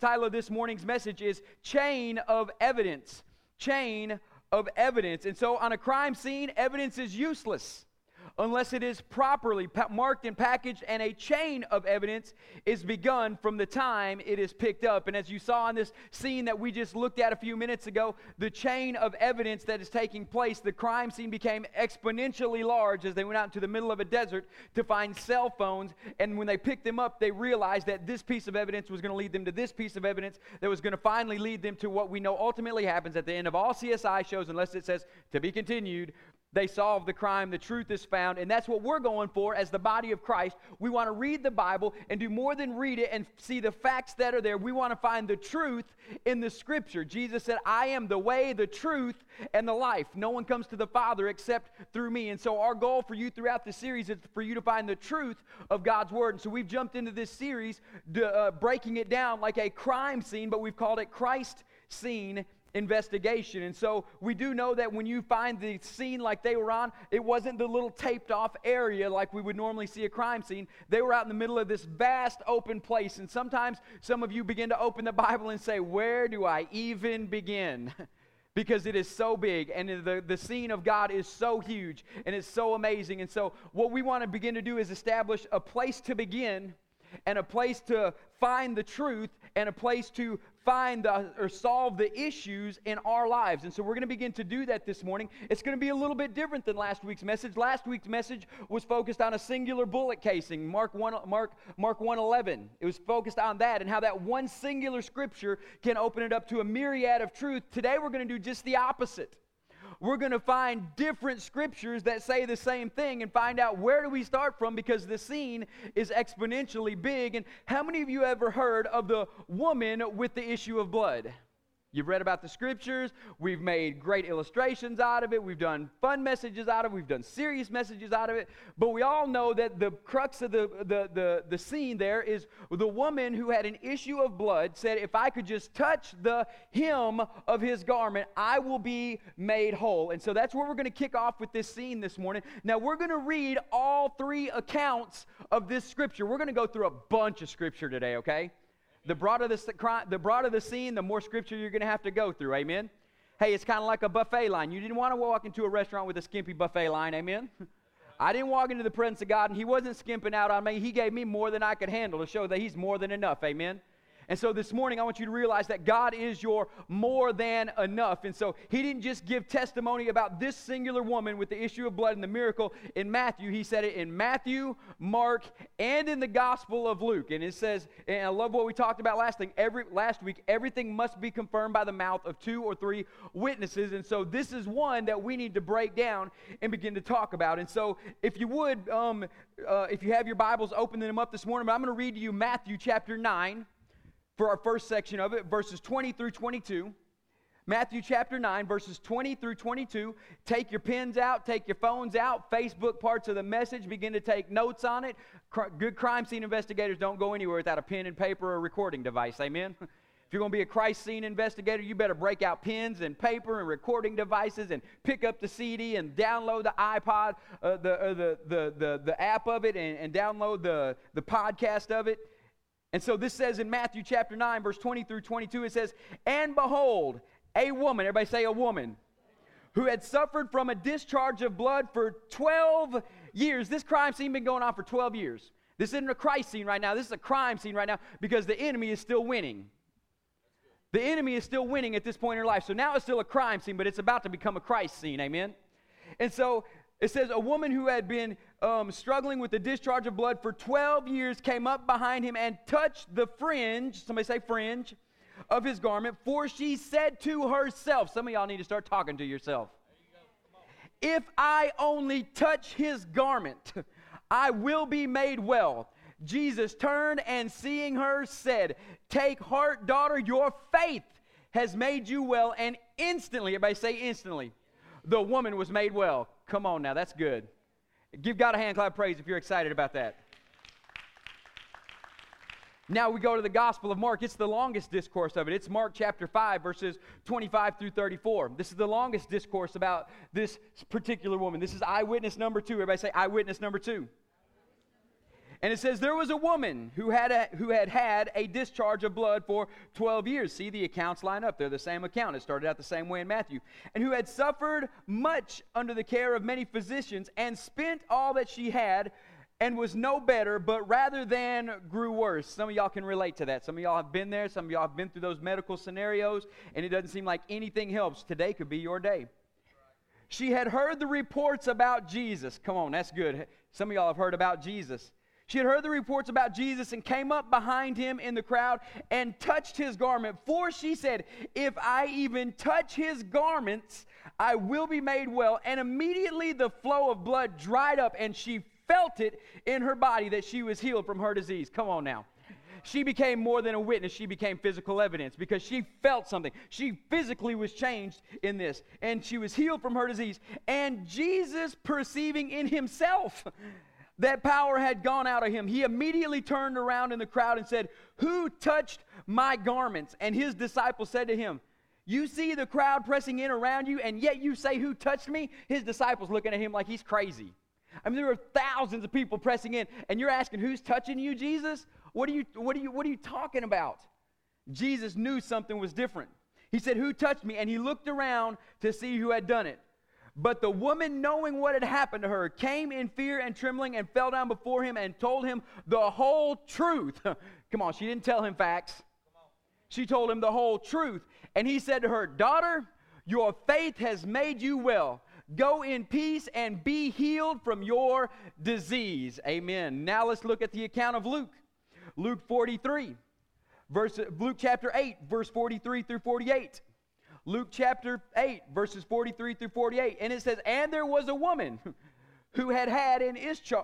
title of this morning's message is Chain of Evidence. Chain of Evidence. And so, on a crime scene, evidence is useless unless it is properly marked and packaged, and a chain of evidence is begun from the time it is picked up. And as you saw in this scene that we just looked at a few minutes ago, the chain of evidence that is taking place, the crime scene became exponentially large as they went out into the middle of a desert to find cell phones. And when they picked them up, they realized that this piece of evidence was going to lead them to this piece of evidence that was going to finally lead them to what we know ultimately happens at the end of all CSI shows, unless it says to be continued, they solve the crime, the truth is found, and that's what we're going for as the body of Christ. We want to read the Bible and do more than read it and see the facts that are there. We want to find the truth in the scripture. Jesus said, I am the way, the truth, and the life. No one comes to the Father except through me. And so, our goal for you throughout the series is for you to find the truth of God's Word. And so, we've jumped into this series, uh, breaking it down like a crime scene, but we've called it Christ Scene investigation. And so we do know that when you find the scene like they were on, it wasn't the little taped off area like we would normally see a crime scene. They were out in the middle of this vast open place. And sometimes some of you begin to open the Bible and say, Where do I even begin? because it is so big and the, the scene of God is so huge and it's so amazing. And so, what we want to begin to do is establish a place to begin and a place to find the truth and a place to find the, or solve the issues in our lives. And so we're going to begin to do that this morning. It's going to be a little bit different than last week's message. Last week's message was focused on a singular bullet casing, Mark 1 Mark Mark 111. It was focused on that and how that one singular scripture can open it up to a myriad of truth. Today we're going to do just the opposite we're going to find different scriptures that say the same thing and find out where do we start from because the scene is exponentially big. And how many of you ever heard of the woman with the issue of blood? You've read about the scriptures. We've made great illustrations out of it. We've done fun messages out of it. We've done serious messages out of it. But we all know that the crux of the, the, the, the scene there is the woman who had an issue of blood said, If I could just touch the hem of his garment, I will be made whole. And so that's where we're going to kick off with this scene this morning. Now, we're going to read all three accounts of this scripture. We're going to go through a bunch of scripture today, okay? The broader the, the broader the scene, the more scripture you're going to have to go through. Amen. Hey, it's kind of like a buffet line. You didn't want to walk into a restaurant with a skimpy buffet line. Amen. I didn't walk into the presence of God and He wasn't skimping out on me. He gave me more than I could handle to show that He's more than enough. Amen. And so this morning, I want you to realize that God is your more than enough. And so he didn't just give testimony about this singular woman with the issue of blood and the miracle in Matthew. He said it in Matthew, Mark, and in the Gospel of Luke. And it says, and I love what we talked about last thing. Every last week, everything must be confirmed by the mouth of two or three witnesses. And so this is one that we need to break down and begin to talk about. And so if you would, um, uh, if you have your Bibles, open them up this morning. But I'm going to read to you Matthew chapter 9 for our first section of it, verses 20 through 22. Matthew chapter 9, verses 20 through 22. Take your pens out, take your phones out, Facebook parts of the message, begin to take notes on it. Good crime scene investigators don't go anywhere without a pen and paper or recording device. Amen? If you're going to be a Christ scene investigator, you better break out pens and paper and recording devices and pick up the CD and download the iPod, uh, the, uh, the, the, the, the app of it, and, and download the, the podcast of it. And so this says in Matthew chapter 9, verse 20 through 22, it says, And behold, a woman, everybody say a woman, who had suffered from a discharge of blood for 12 years. This crime scene been going on for 12 years. This isn't a Christ scene right now. This is a crime scene right now because the enemy is still winning. The enemy is still winning at this point in her life. So now it's still a crime scene, but it's about to become a Christ scene. Amen. And so it says a woman who had been um, struggling with the discharge of blood for 12 years came up behind him and touched the fringe, somebody say fringe, of his garment, for she said to herself, some of y'all need to start talking to yourself. You if I only touch his garment, I will be made well. Jesus turned and seeing her said, Take heart, daughter, your faith has made you well. And instantly, everybody say instantly, the woman was made well. Come on now, that's good. Give God a hand clap praise if you're excited about that. Now we go to the Gospel of Mark. It's the longest discourse of it. It's Mark chapter 5, verses 25 through 34. This is the longest discourse about this particular woman. This is eyewitness number two. Everybody say eyewitness number two. And it says there was a woman who had a, who had had a discharge of blood for 12 years. See the accounts line up. They're the same account. It started out the same way in Matthew. And who had suffered much under the care of many physicians and spent all that she had and was no better, but rather than grew worse. Some of y'all can relate to that. Some of y'all have been there. Some of y'all have been through those medical scenarios, and it doesn't seem like anything helps. Today could be your day. She had heard the reports about Jesus. Come on, that's good. Some of y'all have heard about Jesus. She had heard the reports about Jesus and came up behind him in the crowd and touched his garment. For she said, If I even touch his garments, I will be made well. And immediately the flow of blood dried up, and she felt it in her body that she was healed from her disease. Come on now. She became more than a witness, she became physical evidence because she felt something. She physically was changed in this, and she was healed from her disease. And Jesus, perceiving in himself, that power had gone out of him. He immediately turned around in the crowd and said, Who touched my garments? And his disciples said to him, You see the crowd pressing in around you, and yet you say, Who touched me? His disciples looking at him like he's crazy. I mean, there were thousands of people pressing in, and you're asking, Who's touching you, Jesus? What are you, what are you, what are you talking about? Jesus knew something was different. He said, Who touched me? And he looked around to see who had done it. But the woman, knowing what had happened to her, came in fear and trembling and fell down before him and told him the whole truth. Come on, she didn't tell him facts. She told him the whole truth. And he said to her, Daughter, your faith has made you well. Go in peace and be healed from your disease. Amen. Now let's look at the account of Luke. Luke 43, verse, Luke chapter 8, verse 43 through 48. Luke chapter 8, verses 43 through 48. And it says, And there was a woman who had had an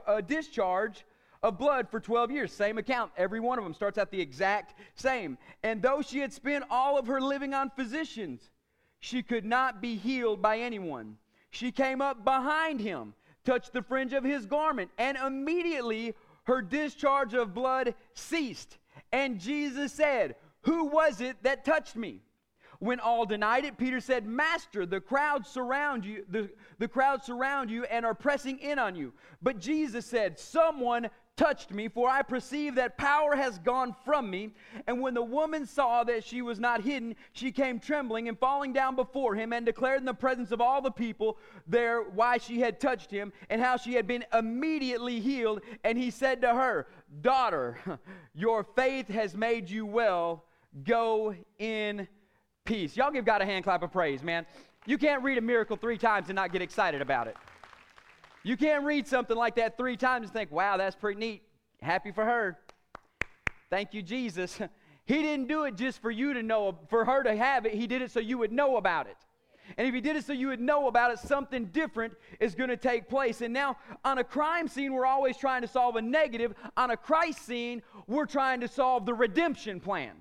a discharge of blood for 12 years. Same account. Every one of them starts out the exact same. And though she had spent all of her living on physicians, she could not be healed by anyone. She came up behind him, touched the fringe of his garment, and immediately her discharge of blood ceased. And Jesus said, Who was it that touched me? When all denied it, Peter said, Master, the crowd surround you, the, the crowd surround you and are pressing in on you. But Jesus said, Someone touched me, for I perceive that power has gone from me. And when the woman saw that she was not hidden, she came trembling and falling down before him and declared in the presence of all the people there why she had touched him and how she had been immediately healed. And he said to her, Daughter, your faith has made you well. Go in peace. Y'all give God a hand clap of praise, man. You can't read a miracle three times and not get excited about it. You can't read something like that three times and think, wow, that's pretty neat. Happy for her. Thank you, Jesus. He didn't do it just for you to know, for her to have it. He did it so you would know about it. And if he did it so you would know about it, something different is going to take place. And now, on a crime scene, we're always trying to solve a negative. On a Christ scene, we're trying to solve the redemption plan.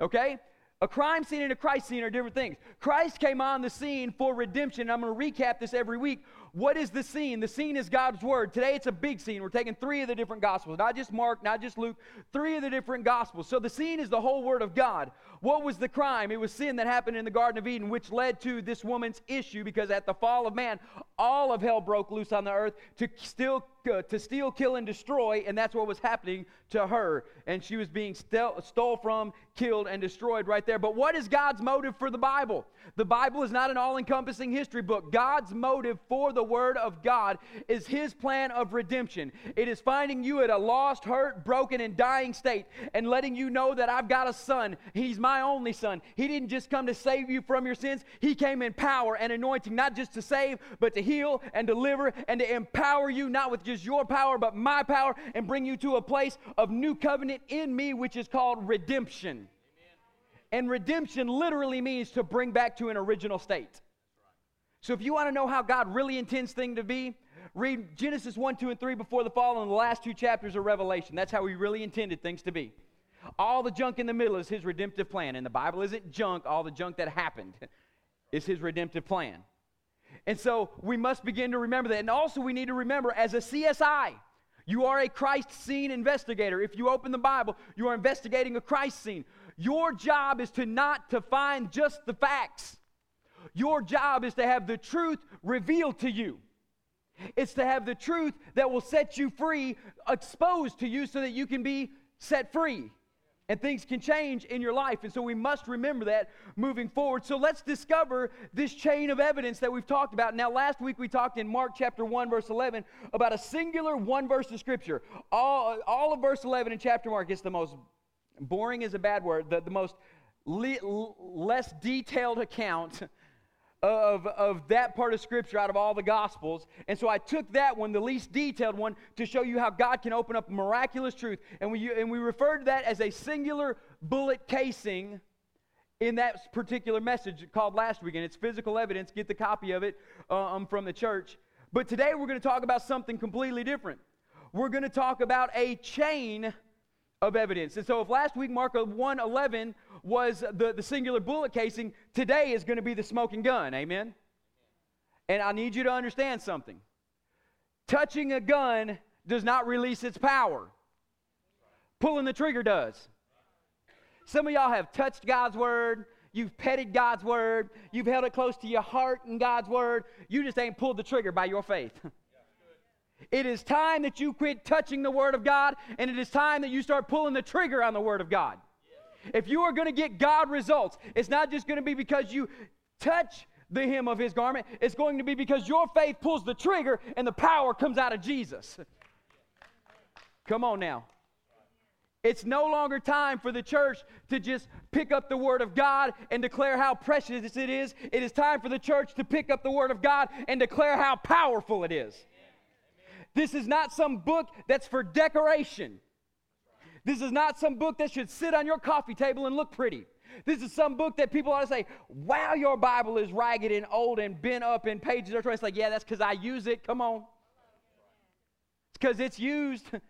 Okay? A crime scene and a Christ scene are different things. Christ came on the scene for redemption. I'm going to recap this every week. What is the scene? The scene is God's Word. Today it's a big scene. We're taking three of the different Gospels, not just Mark, not just Luke, three of the different Gospels. So the scene is the whole Word of God. What was the crime? It was sin that happened in the Garden of Eden, which led to this woman's issue because at the fall of man, all of hell broke loose on the earth to steal, uh, to steal, kill, and destroy, and that's what was happening to her. And she was being stel- stole from, killed, and destroyed right there. But what is God's motive for the Bible? The Bible is not an all encompassing history book. God's motive for the Word of God is His plan of redemption. It is finding you at a lost, hurt, broken, and dying state and letting you know that I've got a son. He's my only son. He didn't just come to save you from your sins, He came in power and anointing, not just to save, but to heal and deliver and to empower you, not with just your power, but my power, and bring you to a place of new covenant in me, which is called redemption. And redemption literally means to bring back to an original state. So if you want to know how God really intends things to be, read Genesis 1, 2, and 3 before the fall and the last two chapters of Revelation. That's how he really intended things to be. All the junk in the middle is his redemptive plan. And the Bible isn't junk, all the junk that happened is his redemptive plan. And so we must begin to remember that. And also, we need to remember as a CSI, you are a Christ scene investigator. If you open the Bible, you are investigating a Christ scene. Your job is to not to find just the facts. Your job is to have the truth revealed to you. It's to have the truth that will set you free exposed to you so that you can be set free and things can change in your life. And so we must remember that moving forward. So let's discover this chain of evidence that we've talked about. Now, last week we talked in Mark chapter 1, verse 11, about a singular one verse of scripture. All, all of verse 11 in chapter Mark is the most boring is a bad word, the, the most le- less detailed account of, of that part of Scripture out of all the Gospels. And so I took that one, the least detailed one, to show you how God can open up miraculous truth. And we, and we referred to that as a singular bullet casing in that particular message called last week. And it's physical evidence. Get the copy of it um, from the church. But today we're going to talk about something completely different. We're going to talk about a chain of evidence. And so if last week Mark 111 was the, the singular bullet casing, today is going to be the smoking gun. Amen. And I need you to understand something. Touching a gun does not release its power. Pulling the trigger does. Some of y'all have touched God's word, you've petted God's word, you've held it close to your heart in God's word. You just ain't pulled the trigger by your faith. It is time that you quit touching the Word of God, and it is time that you start pulling the trigger on the Word of God. If you are going to get God results, it's not just going to be because you touch the hem of His garment, it's going to be because your faith pulls the trigger and the power comes out of Jesus. Come on now. It's no longer time for the church to just pick up the Word of God and declare how precious it is. It is time for the church to pick up the Word of God and declare how powerful it is. This is not some book that's for decoration. This is not some book that should sit on your coffee table and look pretty. This is some book that people ought to say, wow, your Bible is ragged and old and bent up in pages. are It's like, yeah, that's because I use it. Come on. It's because it's used.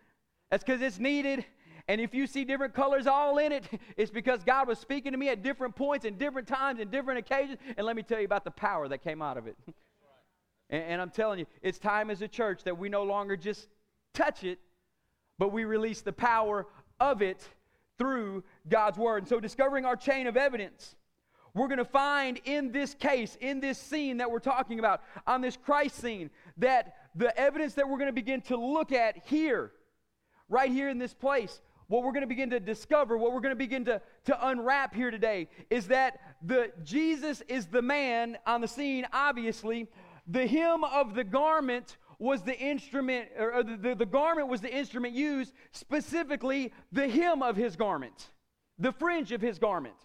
That's because it's needed. And if you see different colors all in it, it's because God was speaking to me at different points and different times and different occasions. And let me tell you about the power that came out of it. And, and I'm telling you, it's time as a church that we no longer just touch it, but we release the power of it through God's word. And so, discovering our chain of evidence, we're going to find in this case, in this scene that we're talking about, on this Christ scene, that the evidence that we're going to begin to look at here, right here in this place, what we're going to begin to discover, what we're going to begin to, to unwrap here today, is that the Jesus is the man on the scene, obviously, the hem of the garment was the instrument, or the, the, the garment was the instrument used, specifically the hem of his garment, the fringe of his garment.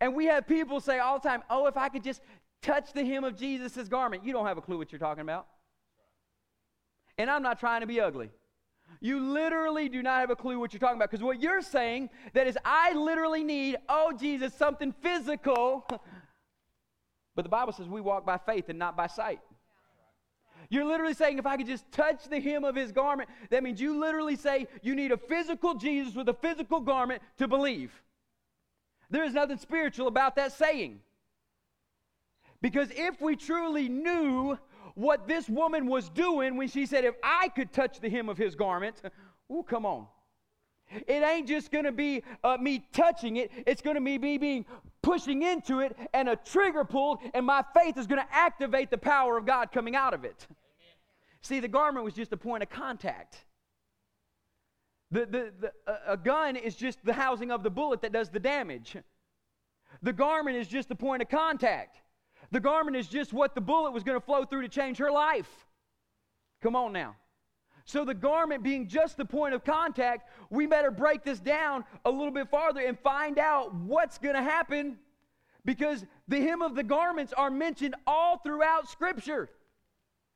And we have people say all the time, oh, if I could just touch the hem of Jesus' garment. You don't have a clue what you're talking about. And I'm not trying to be ugly. You literally do not have a clue what you're talking about because what you're saying that is I literally need, oh Jesus, something physical But the Bible says we walk by faith and not by sight. You're literally saying, if I could just touch the hem of his garment, that means you literally say you need a physical Jesus with a physical garment to believe. There is nothing spiritual about that saying. Because if we truly knew what this woman was doing when she said, if I could touch the hem of his garment, oh, come on. It ain't just going to be uh, me touching it, it's going to be me being pushing into it and a trigger pulled, and my faith is going to activate the power of God coming out of it. Amen. See, the garment was just a point of contact. The, the, the, a gun is just the housing of the bullet that does the damage. The garment is just the point of contact. The garment is just what the bullet was going to flow through to change her life. Come on now. So, the garment being just the point of contact, we better break this down a little bit farther and find out what's going to happen because the hem of the garments are mentioned all throughout Scripture.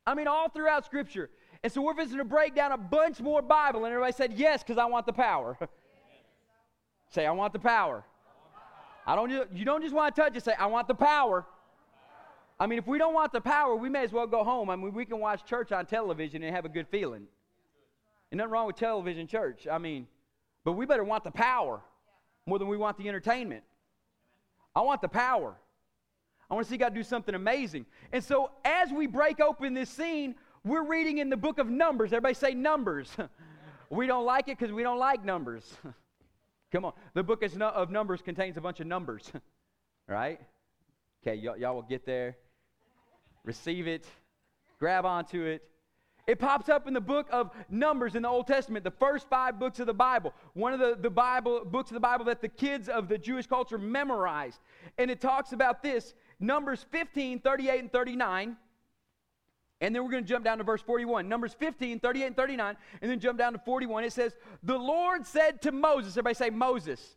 I mean, all throughout Scripture. And so, we're visiting to break down a bunch more Bible. And everybody said, Yes, because I want the power. say, I want the power. I don't, you don't just want to touch it, say, I want the power. I mean, if we don't want the power, we may as well go home. I mean, we can watch church on television and have a good feeling. Ain't nothing wrong with television church. I mean, but we better want the power more than we want the entertainment. I want the power. I want to see God do something amazing. And so as we break open this scene, we're reading in the book of Numbers. Everybody say Numbers. we don't like it because we don't like numbers. Come on. The book of Numbers contains a bunch of numbers, right? Okay, y'all will get there, receive it, grab onto it. It pops up in the book of Numbers in the Old Testament, the first five books of the Bible. One of the, the Bible books of the Bible that the kids of the Jewish culture memorized. And it talks about this Numbers 15, 38, and 39. And then we're going to jump down to verse 41. Numbers 15, 38, and 39. And then jump down to 41. It says, The Lord said to Moses, everybody say Moses.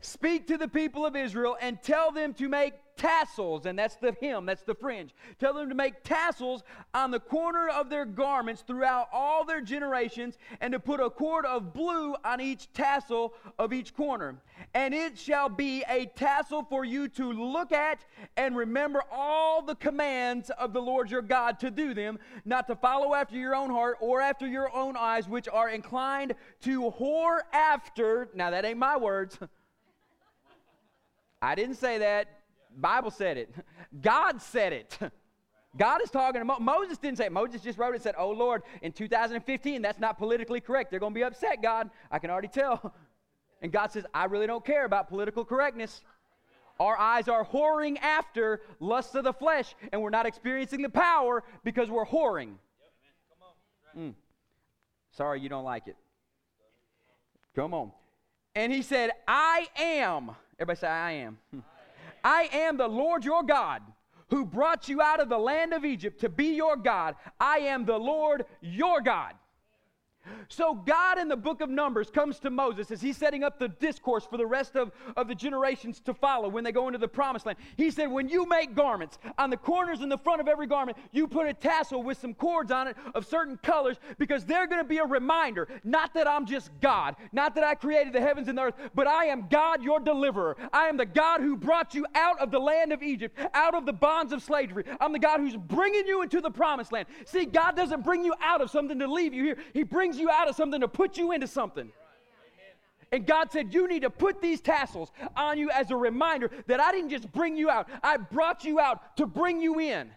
Speak to the people of Israel and tell them to make tassels, and that's the hem, that's the fringe. Tell them to make tassels on the corner of their garments throughout all their generations, and to put a cord of blue on each tassel of each corner. And it shall be a tassel for you to look at and remember all the commands of the Lord your God to do them, not to follow after your own heart or after your own eyes, which are inclined to whore after. Now, that ain't my words. I didn't say that. Bible said it. God said it. God is talking to Mo- Moses didn't say it. Moses just wrote it said, Oh Lord, in 2015, that's not politically correct. They're going to be upset, God. I can already tell. And God says, I really don't care about political correctness. Our eyes are whoring after lusts of the flesh, and we're not experiencing the power because we're whoring. Mm. Sorry, you don't like it. Come on. And he said, I am. Everybody say, I am. I am the Lord your God who brought you out of the land of Egypt to be your God. I am the Lord your God. So, God in the book of Numbers comes to Moses as he's setting up the discourse for the rest of, of the generations to follow when they go into the promised land. He said, When you make garments, on the corners in the front of every garment, you put a tassel with some cords on it of certain colors because they're going to be a reminder not that I'm just God, not that I created the heavens and the earth, but I am God, your deliverer. I am the God who brought you out of the land of Egypt, out of the bonds of slavery. I'm the God who's bringing you into the promised land. See, God doesn't bring you out of something to leave you here, He brings you out of something to put you into something. And God said, You need to put these tassels on you as a reminder that I didn't just bring you out, I brought you out to bring you in.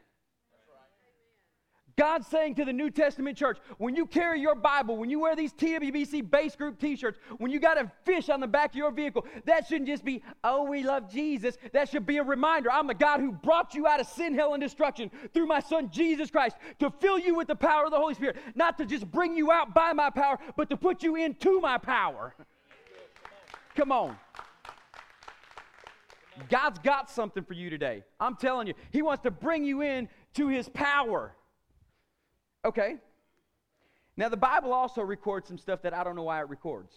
God's saying to the New Testament church, when you carry your Bible, when you wear these TWBC base group t shirts, when you got a fish on the back of your vehicle, that shouldn't just be, oh, we love Jesus. That should be a reminder I'm the God who brought you out of sin, hell, and destruction through my Son, Jesus Christ, to fill you with the power of the Holy Spirit. Not to just bring you out by my power, but to put you into my power. Come on. God's got something for you today. I'm telling you, He wants to bring you in to His power. Okay. Now, the Bible also records some stuff that I don't know why it records.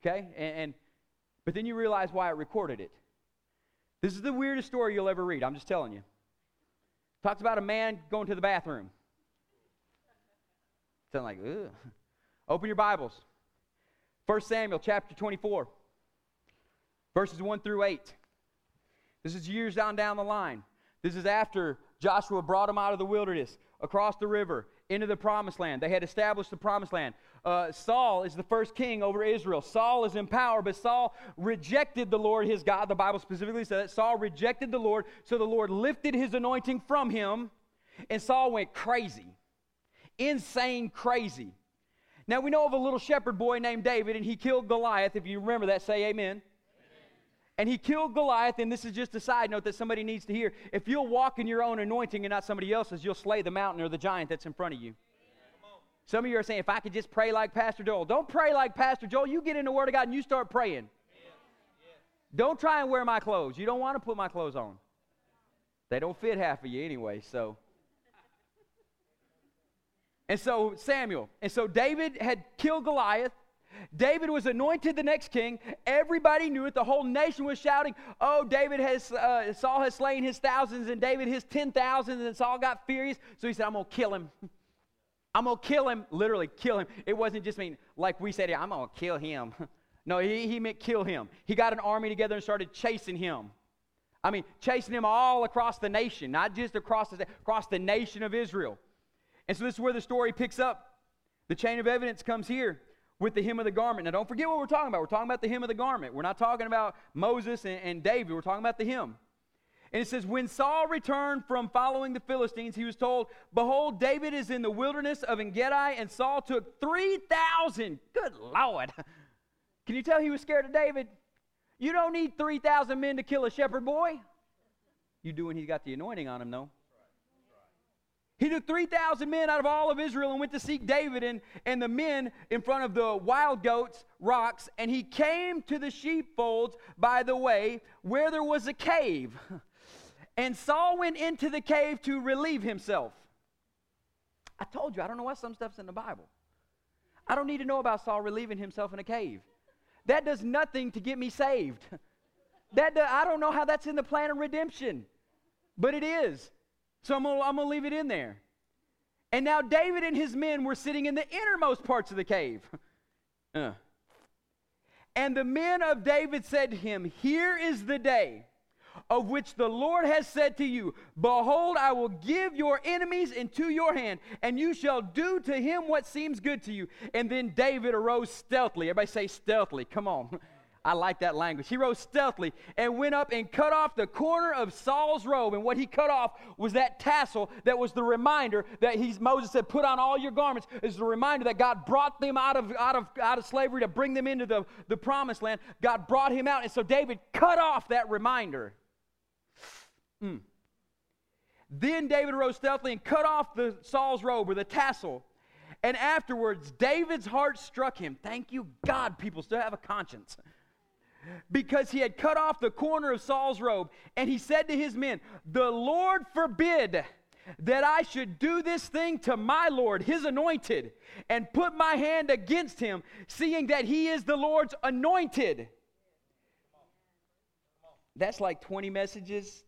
Okay? And, and, but then you realize why it recorded it. This is the weirdest story you'll ever read. I'm just telling you. Talks about a man going to the bathroom. Sound like, ugh. Open your Bibles. 1 Samuel chapter 24, verses 1 through 8. This is years down down the line. This is after Joshua brought him out of the wilderness across the river into the promised land. They had established the promised land. Uh, Saul is the first king over Israel. Saul is in power, but Saul rejected the Lord his God. The Bible specifically says that Saul rejected the Lord, so the Lord lifted his anointing from him, and Saul went crazy. Insane crazy. Now we know of a little shepherd boy named David, and he killed Goliath. If you remember that, say amen. And he killed Goliath, and this is just a side note that somebody needs to hear. If you'll walk in your own anointing and not somebody else's, you'll slay the mountain or the giant that's in front of you. Some of you are saying, if I could just pray like Pastor Joel. Don't pray like Pastor Joel. You get in the Word of God and you start praying. Don't try and wear my clothes. You don't want to put my clothes on. They don't fit half of you anyway, so. And so Samuel, and so David had killed Goliath. David was anointed the next king. Everybody knew it. The whole nation was shouting, "Oh, David has uh, Saul has slain his thousands, and David his ten thousands." And Saul got furious, so he said, "I'm gonna kill him. I'm gonna kill him. Literally kill him." It wasn't just mean like we said, "I'm gonna kill him." no, he, he meant kill him. He got an army together and started chasing him. I mean, chasing him all across the nation, not just across the, across the nation of Israel. And so this is where the story picks up. The chain of evidence comes here with the hem of the garment. Now, don't forget what we're talking about. We're talking about the hem of the garment. We're not talking about Moses and, and David. We're talking about the hem. And it says, When Saul returned from following the Philistines, he was told, Behold, David is in the wilderness of Engedi, and Saul took 3,000. Good Lord. Can you tell he was scared of David? You don't need 3,000 men to kill a shepherd boy. You do when he's got the anointing on him, though. He took 3,000 men out of all of Israel and went to seek David and, and the men in front of the wild goats, rocks, and he came to the sheepfolds by the way where there was a cave. And Saul went into the cave to relieve himself. I told you, I don't know why some stuff's in the Bible. I don't need to know about Saul relieving himself in a cave. That does nothing to get me saved. That I don't know how that's in the plan of redemption, but it is. So I'm going to leave it in there. And now David and his men were sitting in the innermost parts of the cave. Uh. And the men of David said to him, Here is the day of which the Lord has said to you, Behold, I will give your enemies into your hand, and you shall do to him what seems good to you. And then David arose stealthily. Everybody say stealthily. Come on. I like that language. He rose stealthily and went up and cut off the corner of Saul's robe. And what he cut off was that tassel that was the reminder that he's, Moses said, Put on all your garments, is the reminder that God brought them out of, out of, out of slavery to bring them into the, the promised land. God brought him out. And so David cut off that reminder. Mm. Then David rose stealthily and cut off the Saul's robe or the tassel. And afterwards, David's heart struck him. Thank you, God, people still have a conscience. Because he had cut off the corner of Saul's robe. And he said to his men, The Lord forbid that I should do this thing to my Lord, his anointed, and put my hand against him, seeing that he is the Lord's anointed. That's like 20 messages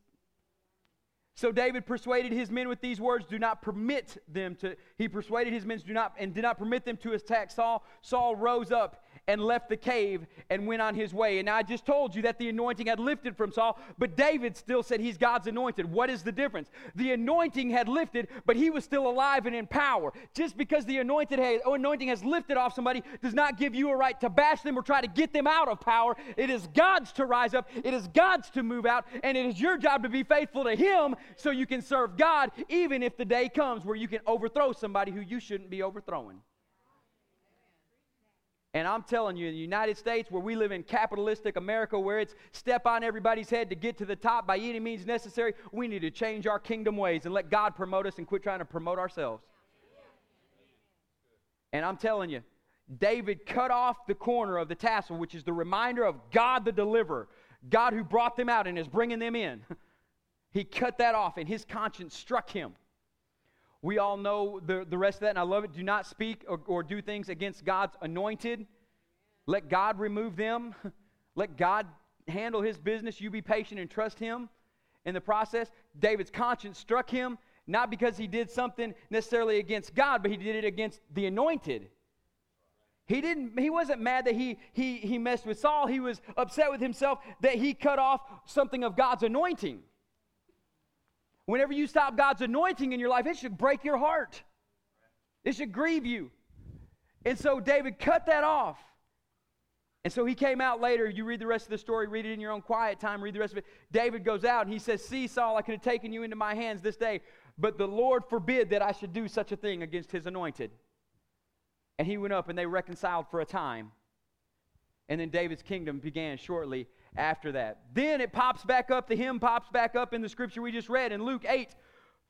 so David persuaded his men with these words, do not permit them to, he persuaded his men do not, and did not permit them to attack Saul. Saul rose up and left the cave and went on his way. And I just told you that the anointing had lifted from Saul, but David still said he's God's anointed. What is the difference? The anointing had lifted, but he was still alive and in power. Just because the anointed has, anointing has lifted off somebody does not give you a right to bash them or try to get them out of power. It is God's to rise up, it is God's to move out, and it is your job to be faithful to Him so you can serve God, even if the day comes where you can overthrow somebody who you shouldn't be overthrowing. And I'm telling you, in the United States, where we live in capitalistic America, where it's step on everybody's head to get to the top by any means necessary, we need to change our kingdom ways and let God promote us and quit trying to promote ourselves. And I'm telling you, David cut off the corner of the tassel, which is the reminder of God the deliverer, God who brought them out and is bringing them in. He cut that off, and his conscience struck him. We all know the, the rest of that, and I love it. Do not speak or, or do things against God's anointed. Let God remove them. Let God handle his business. You be patient and trust him in the process. David's conscience struck him, not because he did something necessarily against God, but he did it against the anointed. He didn't he wasn't mad that he he he messed with Saul. He was upset with himself that he cut off something of God's anointing. Whenever you stop God's anointing in your life, it should break your heart. It should grieve you. And so David cut that off. And so he came out later. You read the rest of the story, read it in your own quiet time, read the rest of it. David goes out and he says, See, Saul, I could have taken you into my hands this day, but the Lord forbid that I should do such a thing against his anointed. And he went up and they reconciled for a time. And then David's kingdom began shortly after that. Then it pops back up, the hymn pops back up in the scripture we just read in Luke 8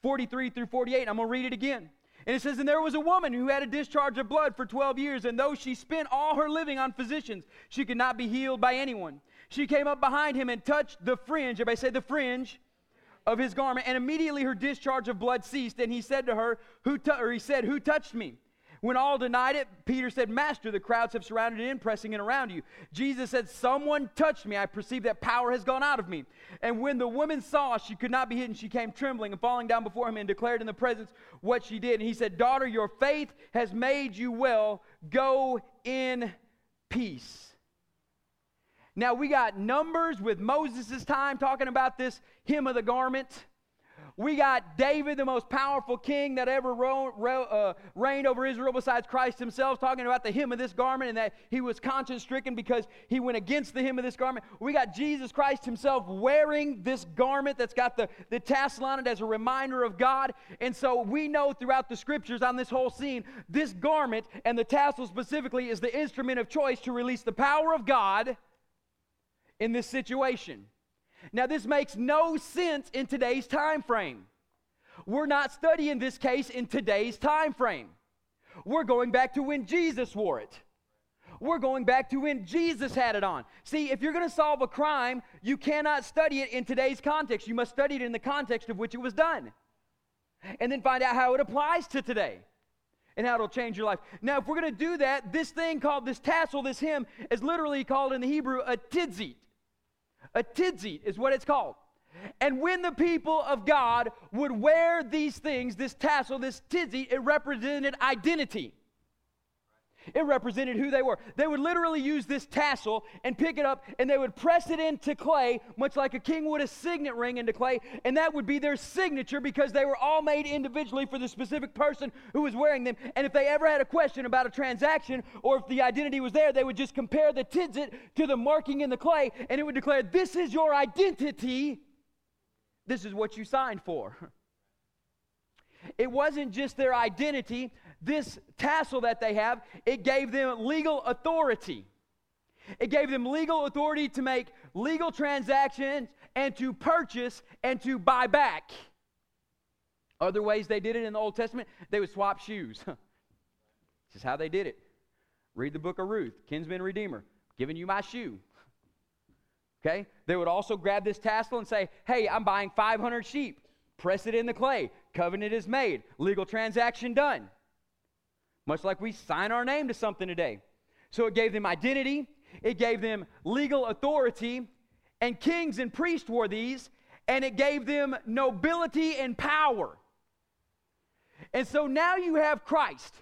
43 through 48. I'm going to read it again. And it says, And there was a woman who had a discharge of blood for 12 years, and though she spent all her living on physicians, she could not be healed by anyone. She came up behind him and touched the fringe, everybody say the fringe, of his garment, and immediately her discharge of blood ceased. And he said to her, Who t- or he said, Who touched me? When all denied it, Peter said, Master, the crowds have surrounded and pressing in around you. Jesus said, Someone touched me. I perceive that power has gone out of me. And when the woman saw she could not be hidden, she came trembling and falling down before him and declared in the presence what she did. And he said, Daughter, your faith has made you well. Go in peace. Now we got numbers with Moses' time talking about this hem of the garment. We got David, the most powerful king that ever ro- ro- uh, reigned over Israel besides Christ himself, talking about the hem of this garment and that he was conscience stricken because he went against the hem of this garment. We got Jesus Christ himself wearing this garment that's got the, the tassel on it as a reminder of God. And so we know throughout the scriptures on this whole scene, this garment and the tassel specifically is the instrument of choice to release the power of God in this situation. Now, this makes no sense in today's time frame. We're not studying this case in today's time frame. We're going back to when Jesus wore it. We're going back to when Jesus had it on. See, if you're going to solve a crime, you cannot study it in today's context. You must study it in the context of which it was done. And then find out how it applies to today and how it'll change your life. Now, if we're going to do that, this thing called this tassel, this hem, is literally called in the Hebrew a tzitzit. A tzitzit is what it's called. And when the people of God would wear these things, this tassel, this tizzy, it represented identity. It represented who they were. They would literally use this tassel and pick it up and they would press it into clay, much like a king would a signet ring into clay, and that would be their signature because they were all made individually for the specific person who was wearing them. And if they ever had a question about a transaction or if the identity was there, they would just compare the tzitzit to the marking in the clay and it would declare, This is your identity. This is what you signed for. It wasn't just their identity, this tassel that they have, it gave them legal authority. It gave them legal authority to make legal transactions and to purchase and to buy back. Other ways they did it in the Old Testament, they would swap shoes. this is how they did it. Read the book of Ruth, kinsman redeemer, giving you my shoe. Okay? They would also grab this tassel and say, Hey, I'm buying 500 sheep. Press it in the clay. Covenant is made. Legal transaction done much like we sign our name to something today. So it gave them identity, it gave them legal authority, and kings and priests wore these, and it gave them nobility and power. And so now you have Christ.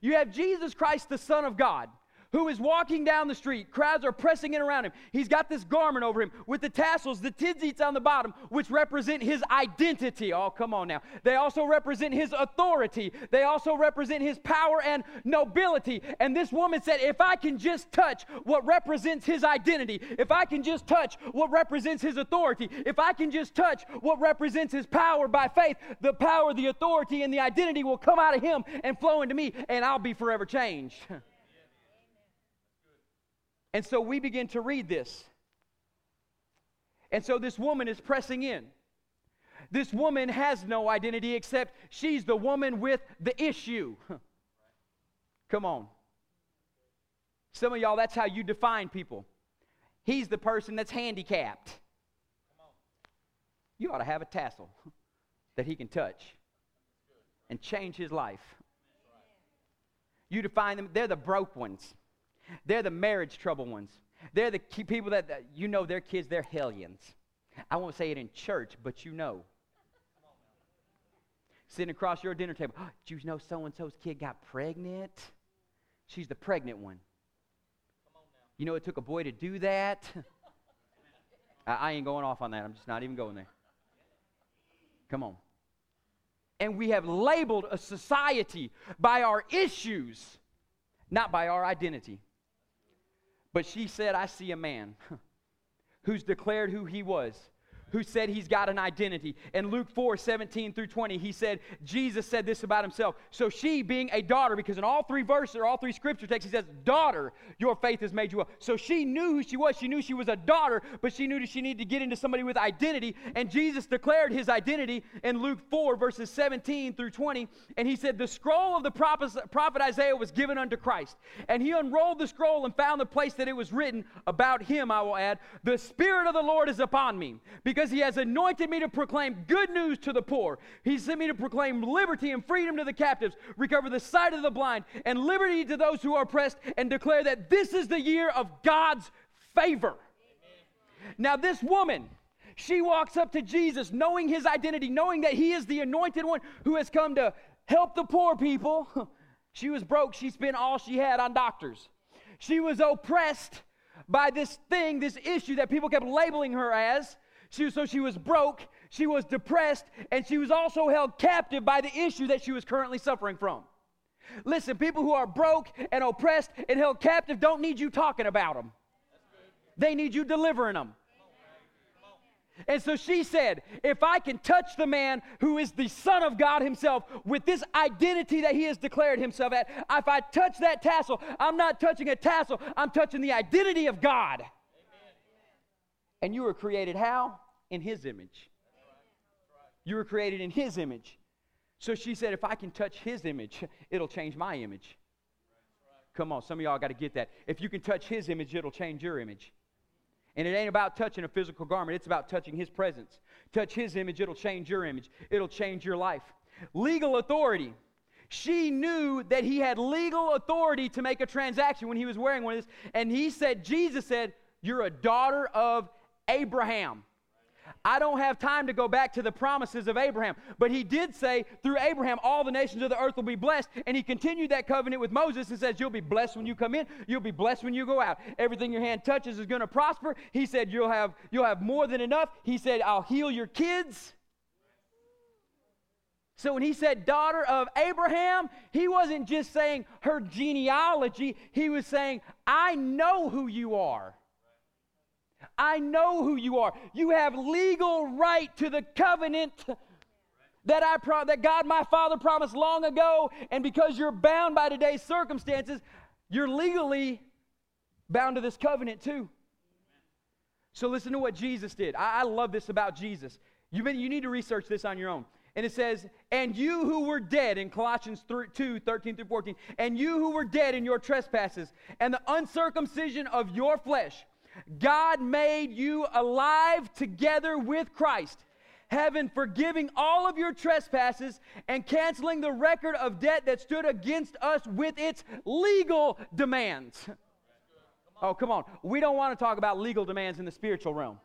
You have Jesus Christ, the Son of God who is walking down the street. Crowds are pressing in around him. He's got this garment over him with the tassels, the tzitzits on the bottom, which represent his identity. Oh, come on now. They also represent his authority. They also represent his power and nobility. And this woman said, If I can just touch what represents his identity, if I can just touch what represents his authority, if I can just touch what represents his power by faith, the power, the authority, and the identity will come out of him and flow into me, and I'll be forever changed. And so we begin to read this. And so this woman is pressing in. This woman has no identity except she's the woman with the issue. Come on. Some of y'all, that's how you define people. He's the person that's handicapped. You ought to have a tassel that he can touch and change his life. You define them, they're the broke ones. They're the marriage trouble ones. They're the people that, that you know their kids, they're hellions. I won't say it in church, but you know. Sitting across your dinner table, oh, did you know so and so's kid got pregnant? She's the pregnant one. You know, it took a boy to do that. I, I ain't going off on that. I'm just not even going there. Come on. And we have labeled a society by our issues, not by our identity. But she said, I see a man who's declared who he was who said he's got an identity. In Luke 4 17 through 20, he said, Jesus said this about himself. So she, being a daughter, because in all three verses or all three scripture texts, he says, Daughter, your faith has made you well. So she knew who she was. She knew she was a daughter, but she knew that she needed to get into somebody with identity. And Jesus declared his identity in Luke 4, verses 17 through 20. And he said, The scroll of the prophet, prophet Isaiah was given unto Christ. And he unrolled the scroll and found the place that it was written about him, I will add, The Spirit of the Lord is upon me, because because he has anointed me to proclaim good news to the poor. He sent me to proclaim liberty and freedom to the captives, recover the sight of the blind, and liberty to those who are oppressed, and declare that this is the year of God's favor. Amen. Now, this woman, she walks up to Jesus knowing his identity, knowing that he is the anointed one who has come to help the poor people. She was broke, she spent all she had on doctors. She was oppressed by this thing, this issue that people kept labeling her as. She, so she was broke, she was depressed, and she was also held captive by the issue that she was currently suffering from. Listen, people who are broke and oppressed and held captive don't need you talking about them. They need you delivering them. And so she said, If I can touch the man who is the Son of God Himself with this identity that He has declared Himself at, if I touch that tassel, I'm not touching a tassel, I'm touching the identity of God. Amen. And you were created how? In his image. You were created in His image. So she said, if I can touch His image, it'll change my image. Come on, some of y'all got to get that. If you can touch His image, it'll change your image. And it ain't about touching a physical garment, it's about touching His presence. Touch His image, it'll change your image, it'll change your life. Legal authority. She knew that he had legal authority to make a transaction when he was wearing one of this. And he said, Jesus said, You're a daughter of Abraham. I don't have time to go back to the promises of Abraham. But he did say, through Abraham, all the nations of the earth will be blessed. And he continued that covenant with Moses and says, You'll be blessed when you come in, you'll be blessed when you go out. Everything your hand touches is going to prosper. He said, You'll have, you'll have more than enough. He said, I'll heal your kids. So when he said daughter of Abraham, he wasn't just saying her genealogy, he was saying, I know who you are. I know who you are. You have legal right to the covenant that I pro- that God my father promised long ago and because you're bound by today's circumstances, you're legally bound to this covenant too. So listen to what Jesus did. I, I love this about Jesus. You, you need to research this on your own. And it says, And you who were dead in Colossians 3, 2 13 through 14, and you who were dead in your trespasses and the uncircumcision of your flesh, God made you alive together with Christ, having forgiving all of your trespasses and canceling the record of debt that stood against us with its legal demands. Oh, come on. We don't want to talk about legal demands in the spiritual realm.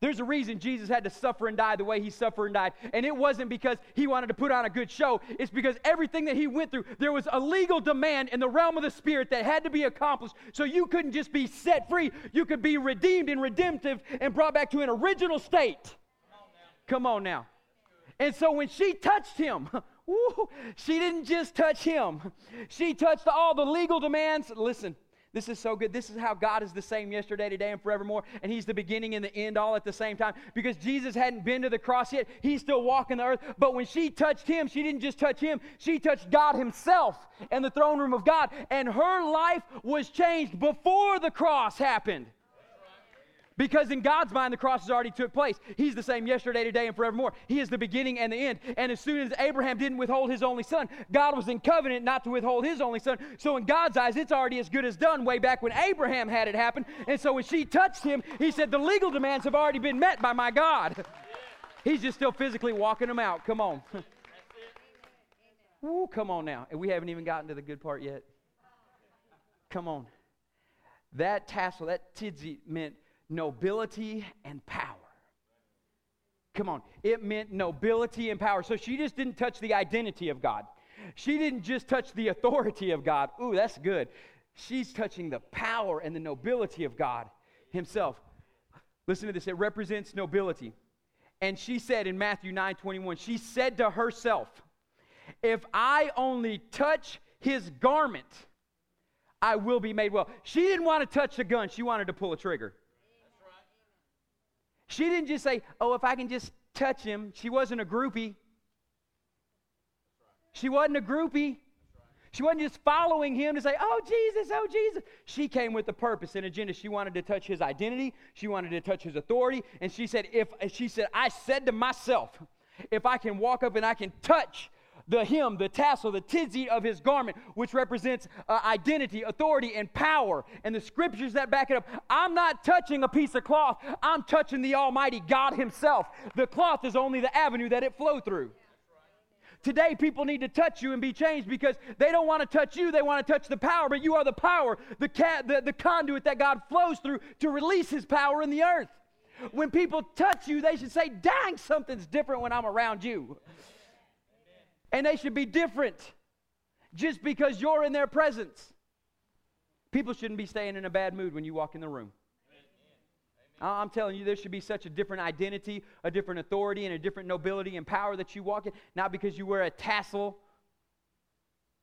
There's a reason Jesus had to suffer and die the way he suffered and died. And it wasn't because he wanted to put on a good show, it's because everything that he went through, there was a legal demand in the realm of the Spirit that had to be accomplished. So you couldn't just be set free, you could be redeemed and redemptive and brought back to an original state. Come on now. And so when she touched him, she didn't just touch him, she touched all the legal demands. Listen, this is so good. This is how God is the same yesterday, today, and forevermore. And He's the beginning and the end all at the same time. Because Jesus hadn't been to the cross yet, He's still walking the earth. But when she touched Him, she didn't just touch Him, she touched God Himself and the throne room of God. And her life was changed before the cross happened. Because in God's mind, the cross has already took place. He's the same yesterday, today, and forevermore. He is the beginning and the end. And as soon as Abraham didn't withhold his only son, God was in covenant not to withhold his only son. So in God's eyes, it's already as good as done way back when Abraham had it happen. And so when she touched him, he said, The legal demands have already been met by my God. He's just still physically walking them out. Come on. Ooh, come on now. And we haven't even gotten to the good part yet. Come on. That tassel, that tzitzit meant nobility and power. Come on, it meant nobility and power. So she just didn't touch the identity of God. She didn't just touch the authority of God. Ooh, that's good. She's touching the power and the nobility of God Himself. Listen to this it represents nobility. And she said in Matthew 9 21, she said to herself, If I only touch His garment, I will be made well. She didn't want to touch the gun, she wanted to pull a trigger. She didn't just say, Oh, if I can just touch him. She wasn't a groupie. She wasn't a groupie. She wasn't just following him to say, Oh, Jesus, oh, Jesus. She came with a purpose and agenda. She wanted to touch his identity. She wanted to touch his authority. And she said, If she said, I said to myself, if I can walk up and I can touch the hem, the tassel, the tzitzit of his garment, which represents uh, identity, authority, and power, and the scriptures that back it up. I'm not touching a piece of cloth, I'm touching the Almighty God Himself. The cloth is only the avenue that it flow through. Today, people need to touch you and be changed because they don't want to touch you, they want to touch the power, but you are the power, the, ca- the, the conduit that God flows through to release His power in the earth. When people touch you, they should say, Dang, something's different when I'm around you and they should be different just because you're in their presence. People shouldn't be staying in a bad mood when you walk in the room. I'm telling you, there should be such a different identity, a different authority, and a different nobility and power that you walk in, not because you wear a tassel,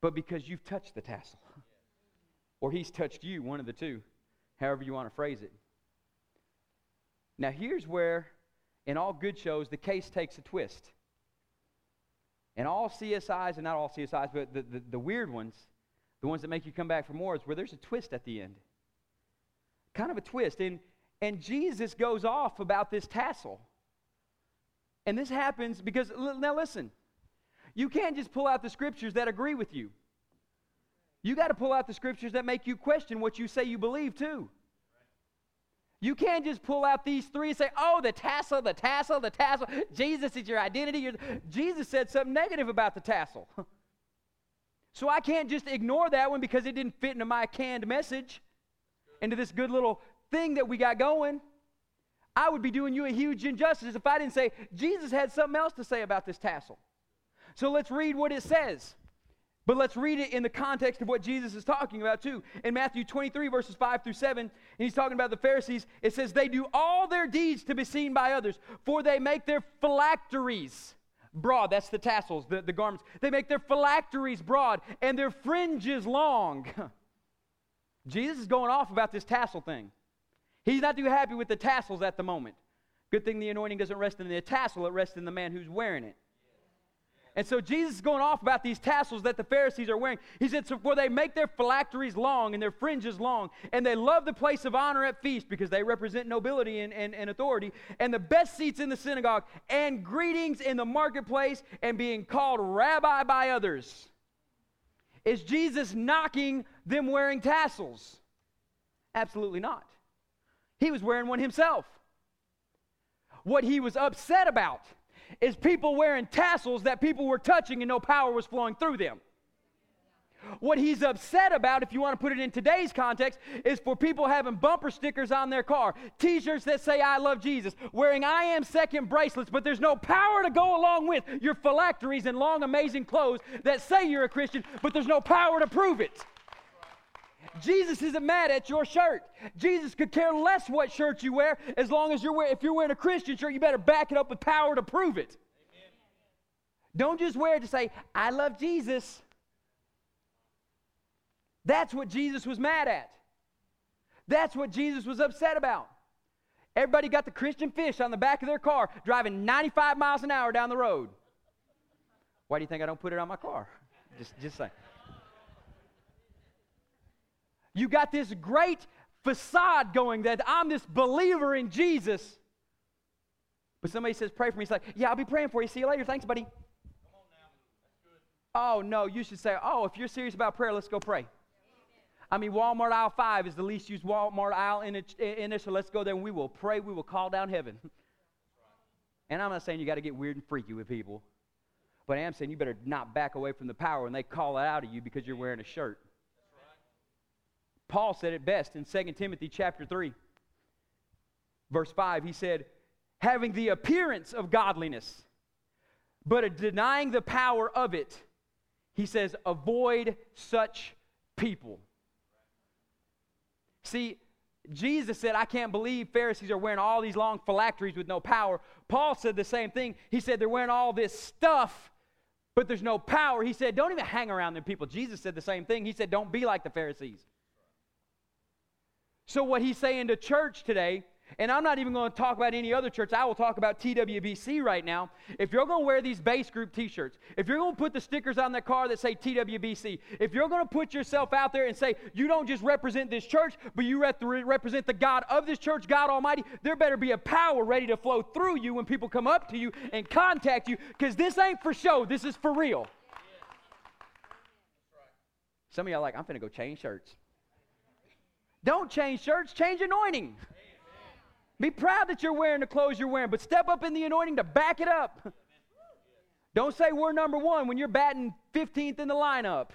but because you've touched the tassel. Or he's touched you, one of the two, however you want to phrase it. Now, here's where, in all good shows, the case takes a twist. And all CSIs, and not all CSIs, but the, the, the, weird ones, the ones that make you come back for more, is where there's a twist at the end. Kind of a twist. And, and Jesus goes off about this tassel. And this happens because, now listen, you can't just pull out the scriptures that agree with you. You got to pull out the scriptures that make you question what you say you believe too. You can't just pull out these three and say, oh, the tassel, the tassel, the tassel. Jesus is your identity. Jesus said something negative about the tassel. so I can't just ignore that one because it didn't fit into my canned message, into this good little thing that we got going. I would be doing you a huge injustice if I didn't say Jesus had something else to say about this tassel. So let's read what it says. But let's read it in the context of what Jesus is talking about, too. In Matthew 23, verses 5 through 7, and he's talking about the Pharisees. It says, They do all their deeds to be seen by others, for they make their phylacteries broad. That's the tassels, the, the garments. They make their phylacteries broad and their fringes long. Jesus is going off about this tassel thing. He's not too happy with the tassels at the moment. Good thing the anointing doesn't rest in the tassel, it rests in the man who's wearing it. And so Jesus is going off about these tassels that the Pharisees are wearing. He said, so For they make their phylacteries long and their fringes long, and they love the place of honor at feast because they represent nobility and, and, and authority, and the best seats in the synagogue, and greetings in the marketplace, and being called rabbi by others. Is Jesus knocking them wearing tassels? Absolutely not. He was wearing one himself. What he was upset about is people wearing tassels that people were touching and no power was flowing through them. What he's upset about, if you want to put it in today's context, is for people having bumper stickers on their car, t shirts that say, I love Jesus, wearing I am second bracelets, but there's no power to go along with your phylacteries and long, amazing clothes that say you're a Christian, but there's no power to prove it. Jesus isn't mad at your shirt. Jesus could care less what shirt you wear as long as you're wearing, if you're wearing a Christian shirt, you better back it up with power to prove it. Amen. Don't just wear it to say, I love Jesus. That's what Jesus was mad at. That's what Jesus was upset about. Everybody got the Christian fish on the back of their car driving 95 miles an hour down the road. Why do you think I don't put it on my car? Just, just saying. You got this great facade going that I'm this believer in Jesus. But somebody says, Pray for me. He's like, Yeah, I'll be praying for you. See you later. Thanks, buddy. Oh, no, you should say, Oh, if you're serious about prayer, let's go pray. I mean, Walmart aisle five is the least used Walmart aisle in it, in it, so let's go there and we will pray. We will call down heaven. And I'm not saying you got to get weird and freaky with people, but I am saying you better not back away from the power when they call it out of you because you're wearing a shirt. Paul said it best in 2 Timothy chapter 3, verse 5. He said, having the appearance of godliness, but denying the power of it, he says, avoid such people. See, Jesus said, I can't believe Pharisees are wearing all these long phylacteries with no power. Paul said the same thing. He said they're wearing all this stuff, but there's no power. He said, don't even hang around them people. Jesus said the same thing. He said, don't be like the Pharisees. So, what he's saying to church today, and I'm not even going to talk about any other church, I will talk about TWBC right now. If you're going to wear these base group t shirts, if you're going to put the stickers on the car that say TWBC, if you're going to put yourself out there and say, you don't just represent this church, but you represent the God of this church, God Almighty, there better be a power ready to flow through you when people come up to you and contact you, because this ain't for show, this is for real. Some of y'all like, I'm going to go change shirts. Don't change shirts, change anointing. Amen. Be proud that you're wearing the clothes you're wearing, but step up in the anointing to back it up. Don't say we're number one when you're batting 15th in the lineup.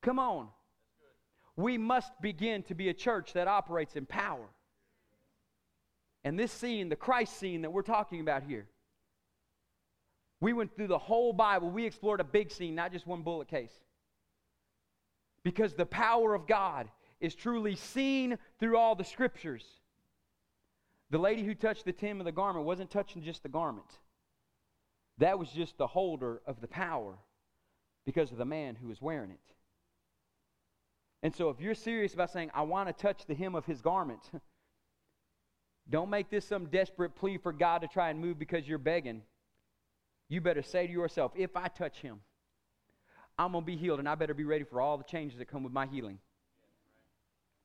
Come on. We must begin to be a church that operates in power. And this scene, the Christ scene that we're talking about here, we went through the whole Bible. We explored a big scene, not just one bullet case. Because the power of God is truly seen through all the scriptures. The lady who touched the hem of the garment wasn't touching just the garment, that was just the holder of the power because of the man who was wearing it. And so, if you're serious about saying, I want to touch the hem of his garment, don't make this some desperate plea for God to try and move because you're begging. You better say to yourself, if I touch him, I'm going to be healed, and I better be ready for all the changes that come with my healing.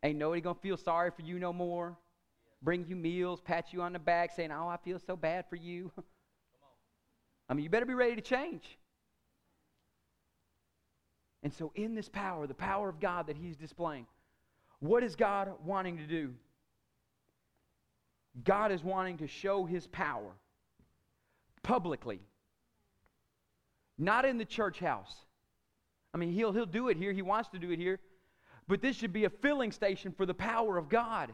Ain't nobody to feel sorry for you no more. Bring you meals, pat you on the back, saying, Oh, I feel so bad for you. I mean, you better be ready to change. And so, in this power, the power of God that He's displaying, what is God wanting to do? God is wanting to show His power publicly, not in the church house. I mean, he'll, he'll do it here. He wants to do it here. But this should be a filling station for the power of God.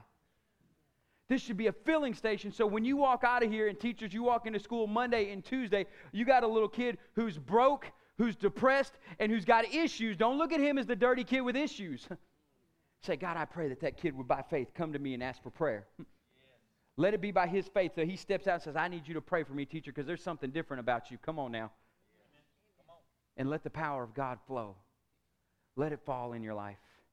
This should be a filling station. So when you walk out of here, and teachers, you walk into school Monday and Tuesday, you got a little kid who's broke, who's depressed, and who's got issues. Don't look at him as the dirty kid with issues. Say, God, I pray that that kid would, by faith, come to me and ask for prayer. Let it be by his faith. So he steps out and says, I need you to pray for me, teacher, because there's something different about you. Come on now. And let the power of God flow. Let it fall in your life.